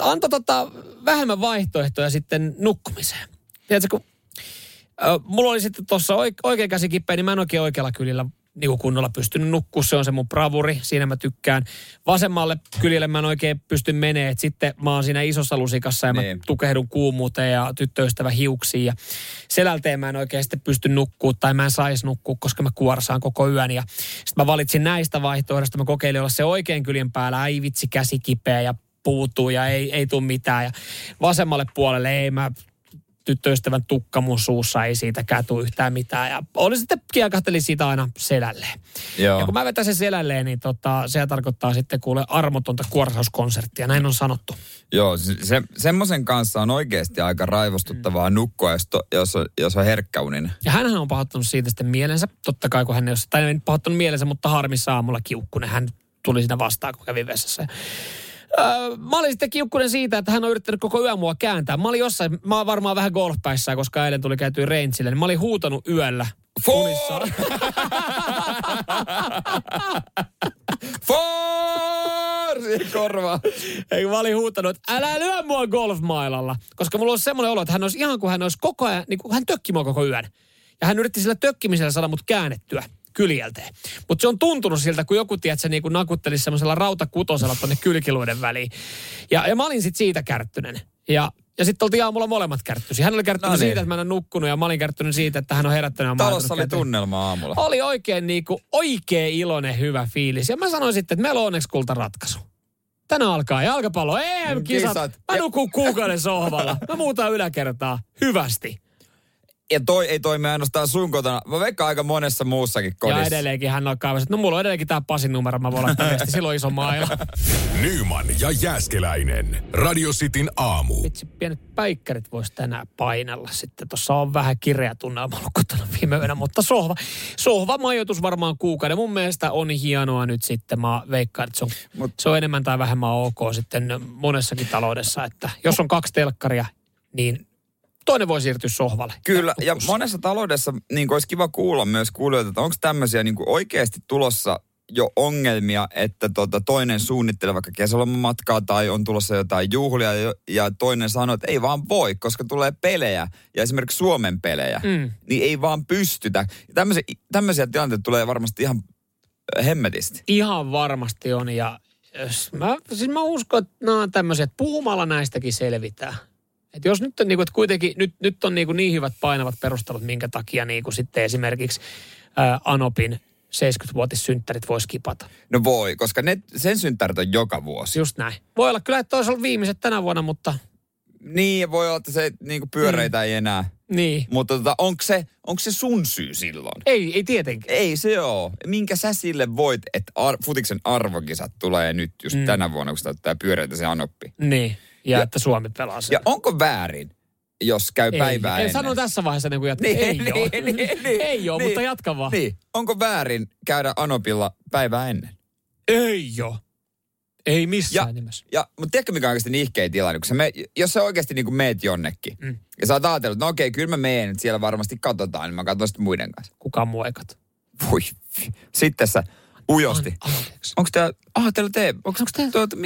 antoi tota vähemmän vaihtoehtoja sitten nukkumiseen. Tiedätkö, kun äh, mulla oli sitten tuossa oike, oikea käsi kipeä, niin mä en oikein oikealla kylillä niin kuin kunnolla pystynyt nukkua. Se on se mun bravuri, siinä mä tykkään. Vasemmalle kyljelle mä en oikein pysty menee. Sitten mä oon siinä isossa lusikassa ja mä Niin. tukehdun kuumuuteen ja tyttöystävä hiuksiin. Ja selälteen mä en oikein sitten pysty nukkua tai mä en saisi nukkua, koska mä kuorsaan koko yön. Ja sitten mä valitsin näistä vaihtoehdoista. Mä kokeilin olla se oikein kyljen päällä. Ai vitsi, käsi kipeä ja puutuu ja ei, ei tule mitään. Ja vasemmalle puolelle ei mä tyttöystävän tukka mun suussa, ei siitäkään tule yhtään mitään. Ja oli sitten kiekahtelin siitä aina selälleen. Joo. Ja kun mä vetän sen selälleen, niin tota, se tarkoittaa sitten kuule armotonta kuorsauskonserttia. Näin on sanottu. Joo, se, se, semmoisen kanssa on oikeasti aika raivostuttavaa nukkua, jos, to, jos, on, jos on herkkäuninen. Ja hänhän on pahoittanut siitä sitten mielensä. Totta kai kun hän ei ole, tai ei pahoittanut mielensä, mutta harmissa aamulla kiukkunen. Hän tuli siinä vastaan, kun kävi vessassa. Öö, mä olin sitten kiukkunen siitä, että hän on yrittänyt koko yön mua kääntää. Mä olin jossain, mä oon varmaan vähän golfpäissä, koska eilen tuli käytyä rangeille, niin mä olin huutanut yöllä. unissaan. For! Siihen korvaan. Ei, mä olin huutanut, että älä lyö mua golfmailalla. Koska mulla on semmoinen olo, että hän olisi ihan kuin hän olisi koko ajan, niin kuin hän tökki mua koko yön. Ja hän yritti sillä tökkimisellä saada mut käännettyä kyljelteen. Mutta se on tuntunut siltä, kun joku, tiedät, niin kuin nakuttelisi semmoisella rautakutosella tonne kylkiluiden väliin. Ja, ja mä olin sitten siitä kärttynen. Ja, ja sitten oltiin aamulla molemmat kärttyisiä. Hän oli kärttynyt No niin. siitä, että mä en ole nukkunut ja mä olin kärttynyt siitä, että hän on herättänyt. Talossa oli kääntyä. tunnelma aamulla. Oli oikein niinku, oikein iloinen, hyvä fiilis. Ja mä sanoin sitten, että meillä on onneksi kulta ratkaisu. Tänään alkaa jalkapallo EM-kisat. Kisat. Mä nukun kuukauden sohvalla. Mä muutan yläkertaa hyvästi. Ja toi ei toimi ainoastaan sun kotona. Mä veikkaan aika monessa muussakin kodissa. Ja edelleenkin hän on kaivassa, että no mulla on edelleenkin tää Pasin numero, mä voin laittaa viesti. Silloin iso maila. Nyman ja Jäskeläinen. Radio Cityn aamu. Vitsi, pienet päikkärit vois tänään painella sitten. Tuossa on vähän kireä tunnelma ollut kotona viime yönä, mutta sohva, sohva majoitus varmaan kuukauden. Mun mielestä on hienoa nyt sitten. Mä veikkaan, että se on, Mut- se on enemmän tai vähemmän ok sitten monessakin taloudessa. Että jos on kaksi telkkaria, niin toinen voi siirtyä sohvalle. Kyllä, ja monessa taloudessa niin olisi kiva kuulla myös kuulijoilta, että onko tämmöisiä niin oikeasti tulossa jo ongelmia, että tota, toinen suunnittelee vaikka kesälomamatkaa tai on tulossa jotain juhlia ja, toinen sanoo, että ei vaan voi, koska tulee pelejä ja esimerkiksi Suomen pelejä, Mm. niin ei vaan pystytä. Tämmöisiä, tämmöisiä tilanteita tulee varmasti ihan äh, hemmetisti. Ihan varmasti on ja jos mä, siis mä uskon, että nämä on tämmöisiä, että puhumalla näistäkin selvitään. Et jos nyt on, niin kuin, että kuitenkin nyt, nyt on niin, kuin niin hyvät painavat perustelut, minkä takia niin kuin sitten esimerkiksi ää, Anopin 70-vuotissynttärit voisi kipata. No voi, koska ne, sen synttärit on joka vuosi. Just näin. Voi olla kyllä, että olisi ollut viimeiset tänä vuonna, mutta Niin, voi olla, että se niin pyöreitä ei enää. niin. Mutta tota, onko se, onko se sun syy silloin? Ei, ei tietenkään. Ei se oo. Minkä sä sille voit, että ar- futiksen arvokisat tulee nyt just mm. tänä vuonna, kun sitä ottaa pyöreitä se anoppi. Niin. Ja, Ja- että Suomi pelaa sen. Ja onko väärin, jos käy ei, päivää ei, ennen? Sano tässä vaiheessa niin kuin jatkaa. Niin, ei niin, ole. niin, niin, ei ole, niin, mutta jatka vaan. Niin. Onko väärin käydä anopilla päivää ennen? Ei ole. Ei missään Ja- nimessä. Ja, mutta tiedätkö mikä on oikeasti nihkeä tilanne? Kun sä me, jos sä oikeasti niin meet jonnekin, mm. ja sä oot ajatellut, no okei, kyllä mä meen, että siellä varmasti katsotaan, niin mä katson sitten muiden kanssa. Kukaan muu ei katso. Voi, sitten sä ujosti. Onko tää, ah teillä tee, onko, Onko tää- tuota,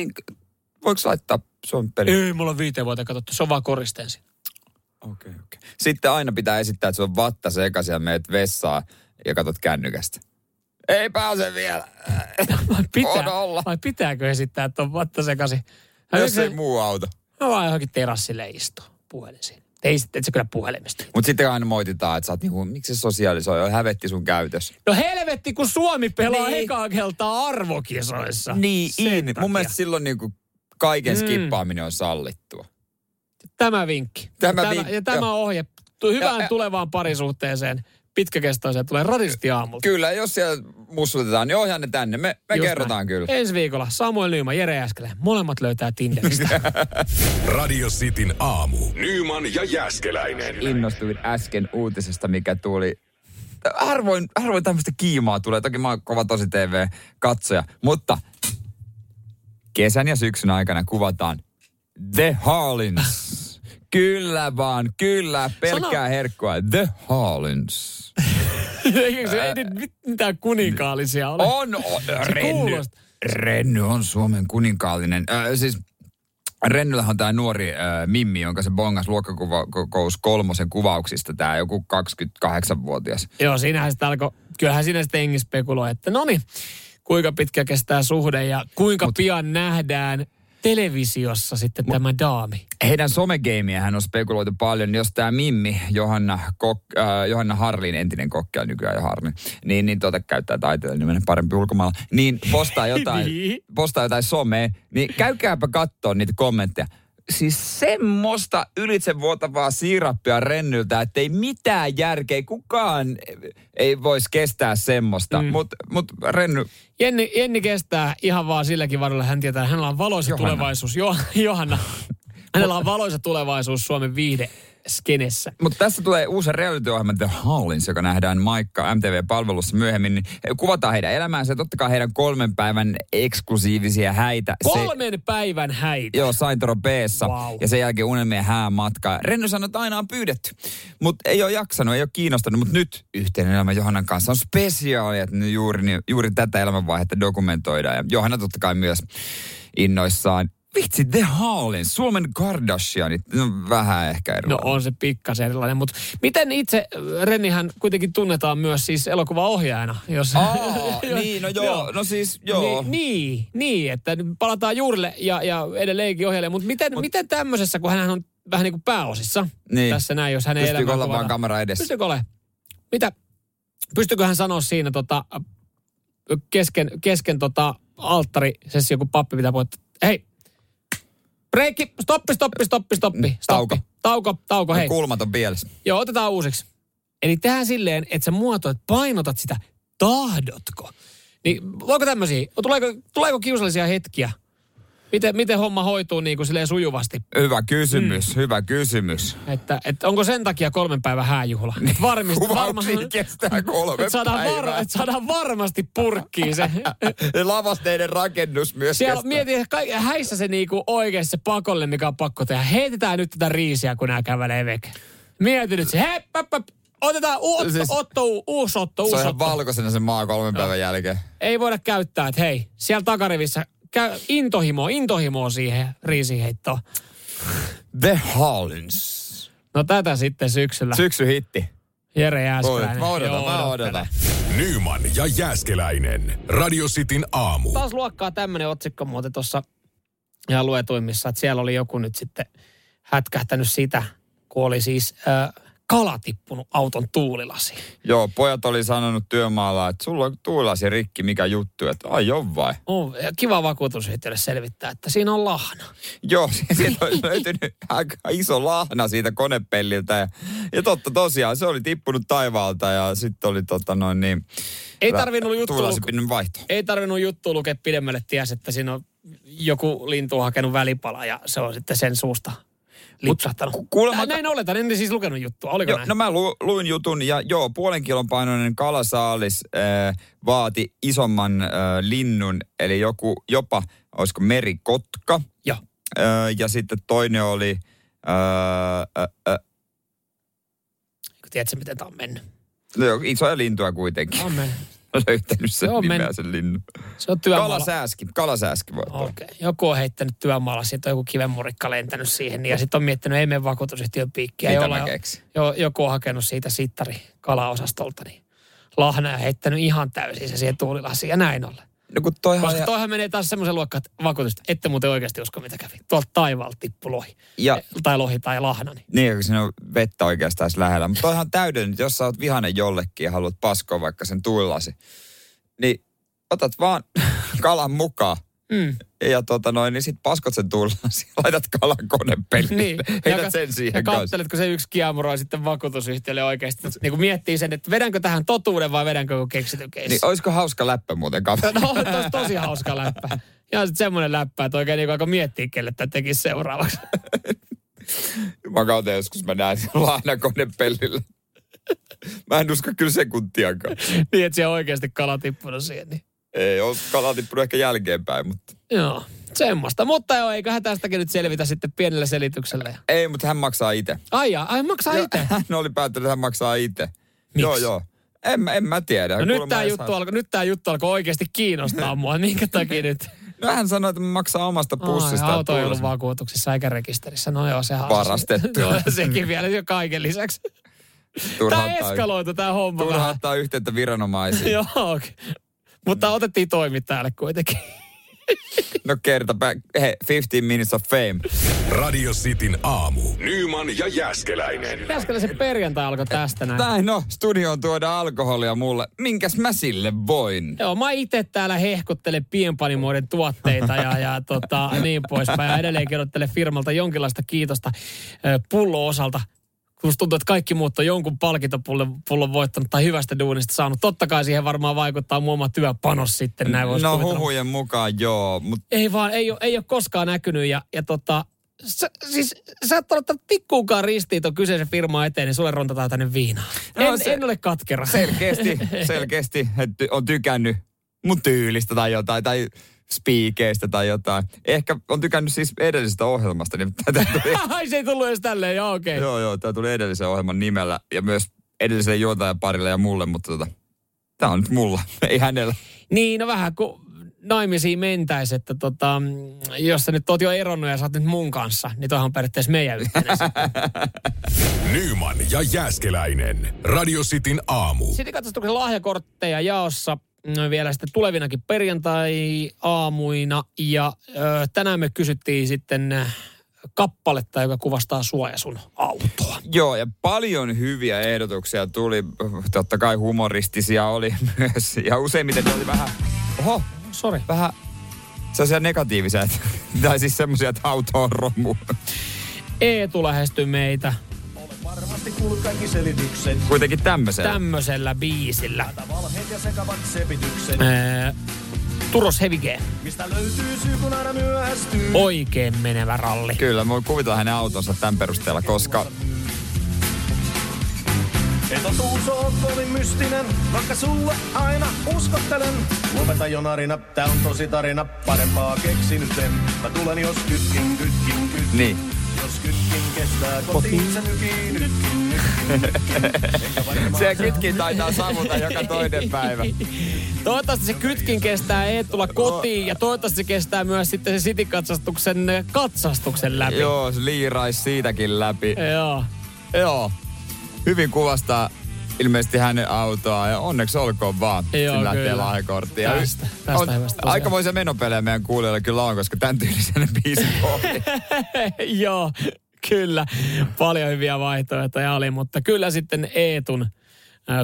voiko laittaa Suomen peli? Ei, mulla on viiteen vuoteen katsottu. Se on vaan koristeen siinä. Okei, okay, okei. Okay. Sitten aina pitää esittää, että se on vatta sekaisin ja meet vessaan ja katot kännykästä. Ei pääse vielä. Vai, pitää, On olla. vai pitääkö esittää, että on vatta sekaisin? Jos ei muu auta. Mä vaan johonkin terassille istuu puhelin siinä. Ei sitten, et sä kyllä puhelimesta. Mutta sitten aina moititaan, että sä oot niinku, miksi se sosiaalisoi, on hävetti sun käytös. No helvetti, kun Suomi pelaa Niin. niin. ekaa kertaa arvokisoissa. Niin, in. takia. Mun mielestä silloin niinku kaiken Mm. skippaaminen on sallittua. Tämä vinkki. Tämä ja vinkki, tämä, ja tämä ohje hyvään Ja- ja- tulevaan parisuhteeseen pitkäkestoiseen tulee radisti aamulta. Kyllä, jos siellä mussutetaan, niin ohjaa ne tänne. Me, me Just kerrotaan näin. kyllä. Ensi viikolla Samuel Nyyman, Jere Äskelä. Molemmat löytää Tinderistä. Radio Cityn aamu. Nyman ja Jäskeläinen. Innostuin äsken uutisesta, mikä tuli. Harvoin, harvoin tämmöistä kiimaa tulee. Toki mä oon kova tosi TV-katsoja. Mutta kesän ja syksyn aikana kuvataan The Harlins. kyllä vaan, kyllä, pelkkää Sano- herkkua. The Harlins. Eikö se ei nyt mit- mitään kuninkaallisia ole? On, on Renny. Renny on Suomen kuninkaallinen. Äh, siis Rennyllähän on tämä nuori äh, Mimmi, jonka se bongas luokkakokous kolmosen kuvauksista. Tämä joku 28-vuotias. Joo, siinähän sitä alkoi, kyllähän siinä sitten engi spekuloi, että no niin, kuinka pitkä kestää suhde ja kuinka Mut, pian nähdään televisiossa sitten Mut, tämä daami. Heidän somegeimiähän on spekuloitu paljon. Jos tämä Mimmi, Johanna, Kok, äh, Johanna Harlin, entinen kokki ja nykyään jo Harlin, niin, niin tuota, käyttää taiteilijan nimen parempi ulkomailla, niin postaa jotain, Niin. postaa jotain somea, niin käykääpä katsoa niitä kommentteja. Siis semmoista ylitsevuotavaa siirappia rennyltä, että ei mitään järkeä, kukaan ei voisi kestää semmoista. Mm. Mutta mut renny, Jenni, Jenni kestää ihan vaan silläkin varoilla. Hän tietää, hänellä on valoisa Johanna. tulevaisuus. Jo, Johanna. Hänellä on valoisa tulevaisuus Suomen viihde skenessä. Mutta tässä tulee uusi reality-ohjelma The Hallins, joka nähdään Maikka MTV-palvelussa myöhemmin. Niin kuvataan heidän elämäänsä ja totta kai heidän kolmen päivän eksklusiivisia häitä. Kolmen päivän häitä. Joo, Saintoro b Wow. ja sen jälkeen unelmien häämatka. Renny sanoi, että aina on pyydetty, mutta ei ole jaksanut, ei ole kiinnostanut. Mutta nyt yhteinen elämä Johannan kanssa on spesiaali, että juuri, juuri tätä elämänvaihetta dokumentoidaan. Ja Johanna totta kai myös innoissaan. Vitsi, The Hallins, Suomen Kardashianit, no vähän ehkä No erilainen. on se pikkasen erilainen, mutta miten itse, Rennihän kuitenkin tunnetaan myös siis elokuvaohjaajana. Jos, Aa, niin, no joo, no siis joo. Niin, niin, niin, että palataan juurille ja, ja edelleenkin ohjaajalle, mutta miten, Mut, miten tämmöisessä, kun hän on vähän niin kuin pääosissa Niin. tässä näin, jos hänen Pystyykö elämään olla vaan kamera edessä? Pystyykö ole? Mitä? Pystyykö hän sanoa siinä tota, kesken, kesken tota alttarisessio, kun pappi pitää puhua, hei, breikki, stoppi, stoppi, stoppi, stoppi, stoppi. Tauko. Tauko, tauko, hei. Kulmat on pielessä. Joo, otetaan uusiksi. Eli tehdään silleen, että sä muotoit, painotat sitä, tahdotko. Niin voiko tämmöisiä, tuleeko, tuleeko kiusallisia hetkiä? Miten, miten homma hoituu niin kuin silleen sujuvasti? Hyvä kysymys, mm. hyvä kysymys. Että, että onko sen takia kolmen päivän hääjuhla? Et varmasti, Kuvauksia kestää kolme että saadaan, var, saadaan varmasti purkkiin se. Lavasteiden rakennus myös Siellä kestää. mietin, että kaik- häissä se niinku oikeasti se pakolle, mikä on pakko tehdä. Heitetään nyt tätä riisiä, kun nämä kävelee veke. Mietin nyt se, päp, otetaan u- otto, Siis- otto, uusi otto, Se uusi on ihan otto. valkoisena se maa kolmen päivän jälkeen. Ei voida käyttää, että hei, siellä takarivissä käy intohimoa, intohimoa siihen riisiheittoon. The Hallins. No tätä sitten syksyllä. Syksy hitti. Jere Jääskeläinen. mä odotan, Joo, mä odotan. Nyman ja Jäskeläinen. Radio Cityn aamu. Taas luokkaa tämmöinen otsikko muuten tuossa ihan luetuimmissa, että siellä oli joku nyt sitten hätkähtänyt sitä, kun oli siis äh, kala tippunut auton tuulilasiin. Joo, pojat oli sanonut työmaalla, että sulla on tuulasi rikki, mikä juttu, että ai on vai? Oh, ja kiva vakuutusyhtiölle selvittää, että siinä on lahna. Joo, sieltä oli löytynyt aika iso lahna siitä konepelliltä. Ja, ja totta tosiaan, se oli tippunut taivaalta ja sitten oli tota noin niin... Ei tarvinnut juttu vaihto. ei tarvinnut juttu lukea pidemmälle, ties, että siinä on joku lintu hakenut välipala ja se on sitten sen suusta lipsahtanut. ku- kuulemma- Nä- Näin oletan, en siis lukenut juttua, oliko Joo, näin? no mä lu, luin jutun ja joo, puolen kilon painoinen kalasaalis äh, vaati isomman äh, linnun, eli joku jopa, olisiko merikotka. Joo. Äh, ja sitten toinen oli, äh, äh, äh, Tiedätkö, miten tämä on mennyt? no joo, isoja lintuja kuitenkin. On mennyt. löytänyt sen Joo, men- nimeä sen linnun. Se on työmaalla. Kalasääski, kalasääski voi. Okei. Joku on heittänyt työmaalla, siitä on joku kivenmurikka lentänyt siihen, ja sitten on miettinyt, ei mene vakuutusyhtiön piikkiä. Mitä jolla jo, joku on hakenut siitä sittari kalaosastolta, niin lahna ja heittänyt ihan täysin se siihen tuulilasiin ja näin ollen. No kun toihan Koska ja, toihan menee taas semmoisen luokkaan, että vakuutusta, ette muuten oikeasti usko mitä kävi. Tuolta taivaalta tippu lohi. ja Tai lohi tai lahna. Niin. niin, kun siinä on vettä oikeastaan lähellä. Mutta toihan täydellinen, jos sä oot vihainen jollekin ja haluat paskoa vaikka sen tuilasi, niin otat vaan kalan mukaan. Mm. Ja tota noin, niin sit paskot sen tullasi ja laitat kalan konepeliin. Niin. Heität Ja- sen siihen Ja kanssa. katseletko se yksi kiamuro sitten vakuutusyhtiölle oikeasti. Niin kuin miettii sen, että vedänkö tähän totuuden vai vedänkö keksityn keissi. Niin olisiko hauska läppä muuten kaveri? No, olisi tosi hauska läppä. Ja sitten semmoinen läppä, että oikein niin alkoi miettiä, kelle tämä tekisi seuraavaksi. Mä kautta joskus mä näen sen lahnakonepellillä. Mä en usko kyllä sekuntiakaan. niin, että siellä on oikeasti kala tippunut siihen. Niin. Ei ole kala tippunut ehkä jälkeenpäin, mutta... Joo, semmoista. Mutta joo, eiköhän tästäkin nyt selvitä sitten pienellä selityksellä. Ei, mutta hän maksaa itse. Ai jaa, ai maksaa itse. Hän oli päättänyt, että hän maksaa itse. Miksi? Joo, joo. En, mä- en mä tiedä. No nyt tämä juttu, saa- alkoi, nyt tää juttu alkoi oikeasti kiinnostaa mua. Minkä takia nyt? No hän sanoi, että maksaa omasta pussista. Ai, auto ei ollut vakuutuksissa eikä rekisterissä. No joo, sehän Varastettu. Joo, sekin vielä jo kaiken lisäksi. Tämä Turhauttaa, eskaloitu tämä homma vähän. turhauttaa yhteyttä viranomaisiin. Joo, okei. Mutta otettiin toimittajalle kuitenkin. No kertapä, hei, 15 minutes of fame. Radio Cityn aamu. Nyman ja Jäskeläinen. Äsken se perjantai alkoi tästä näin. Näin no, studioon tuoda alkoholia mulle. Minkäs mä sille voin? Joo, mä itse täällä hehkuttelen pienpanimoiden tuotteita ja, ja tota, niin poispäin. Ja edelleenkin odottelen firmalta jonkinlaista kiitosta pullo-osalta. Kun musta tuntuu, että kaikki muut on jonkun palkintopullon pullon voittanut tai hyvästä duunista saanut. Totta kai siihen varmaan vaikuttaa mun oma työpanos sitten. Näin voisi No kuvitella. huhujen mukaan joo, mutta Ei vaan, ei ole, ei ole koskaan näkynyt ja, ja tota, sä, siis sä et ole ottanut tikkuukaan ristiin tuon kyseisen firman eteen, niin sulle rontataan tänne viinaa. No en, se- en ole katkera. selkeästi, selkeästi että on tykännyt mun tyylistä tai jotain, tai spiikeistä tai jotain. Ehkä on tykännyt siis edellisestä ohjelmasta, niin tätä tuli, Ai se ei tullut edes tälleen, joo okei. Okay. joo, joo, tämä tuli edellisen ohjelman nimellä ja myös edelliselle juontajaparille ja mulle, mutta tota, tämä on nyt mulla, ei hänellä. Niin, no vähän kuin naimisiin mentäis, että tota, jos sä nyt oot jo eronnut ja sä oot nyt mun kanssa, niin toihan on periaatteessa meidän yhteinen. Nyman ja Jäskeläinen. Radio Cityn aamu. Sitten katsastuksen lahjakortteja jaossa vielä sitten tulevinakin perjantai-aamuina. Ja ö, tänään me kysyttiin sitten ö, kappaletta, joka kuvastaa sua ja sun autoa. Joo, ja paljon hyviä ehdotuksia tuli. Totta kai humoristisia oli myös. Ja useimmiten oli vähän, oho, Sori. vähän sellaisia negatiivisia. Tai siis semmoisia, että auto on romu. Eetu lähestyi meitä Varmasti kuulut kaikki selitykset. Kuitenkin tämmöisiä. tämmöisellä biisillä. Valheet ja sekavat sepitykset. Turos Hevige, Mistä löytyy syy, kun aina myöhästyy. oikein menevä ralli. Kyllä, mä voin kuvitella hänen autonsa tämän perusteella, koska Et totuus on kovin mystinen, vaikka sulle aina uskottelen. Lopeta jo narina, tää on tosi tarina, parempaa keksinyt en. Mä tulen jos kytkin, kytkin, kytkin. niin. Jos kytkin kestää kotiin, se kytkin taitaa sammuta joka toinen päivä. Toivottavasti se kytkin kestää Eetulla kotiin ja toivottavasti se kestää myös sitten se City-katsastuksen ö, katsastuksen läpi. Joo, se liiraisi siitäkin läpi. Joo. Joo. Hyvin kuvastaa ilmeisesti hänen autoa ja onneksi olkoon vaan. Joo, Sillä lähtee kyllä. lahjakortti. Ja Tästä- tästä on aikamoisia menopelejä meidän kuulijoilla kyllä on, koska tämän tyylisen biisin. Joo, kyllä. Paljon hyviä vaihtoehtoja oli, mutta kyllä sitten Eetun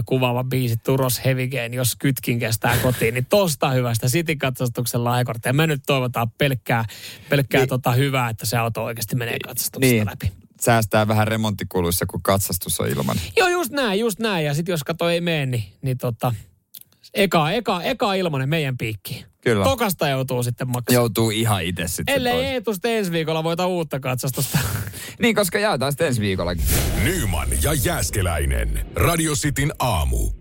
kuvaava biisi Turos Hevigeen, jos kytkin kestää kotiin, niin tosta hyvästä City-katsastuksen lahjakorttia. Me nyt toivotaan pelkkää, pelkkää Niin. tota hyvää, että se auto oikeasti menee katsastuksesta niin. läpi. Säästää vähän remonttikuluissa, kun katsastus on ilman. Joo, just näin, just näin. Ja sitten jos kato ei mene, niin, niin tota, eka, eka, eka ilmanen meidän piikkiin. Kyllä. Tokasta joutuu sitten maksamaan. Joutuu ihan itse sitten Ellei pois. Eetu sitten ensi viikolla voita uutta katsastusta. Niin, koska jaetaan sitten ensi viikollakin. Nyman ja Jäskeläinen. Radio Cityn aamu.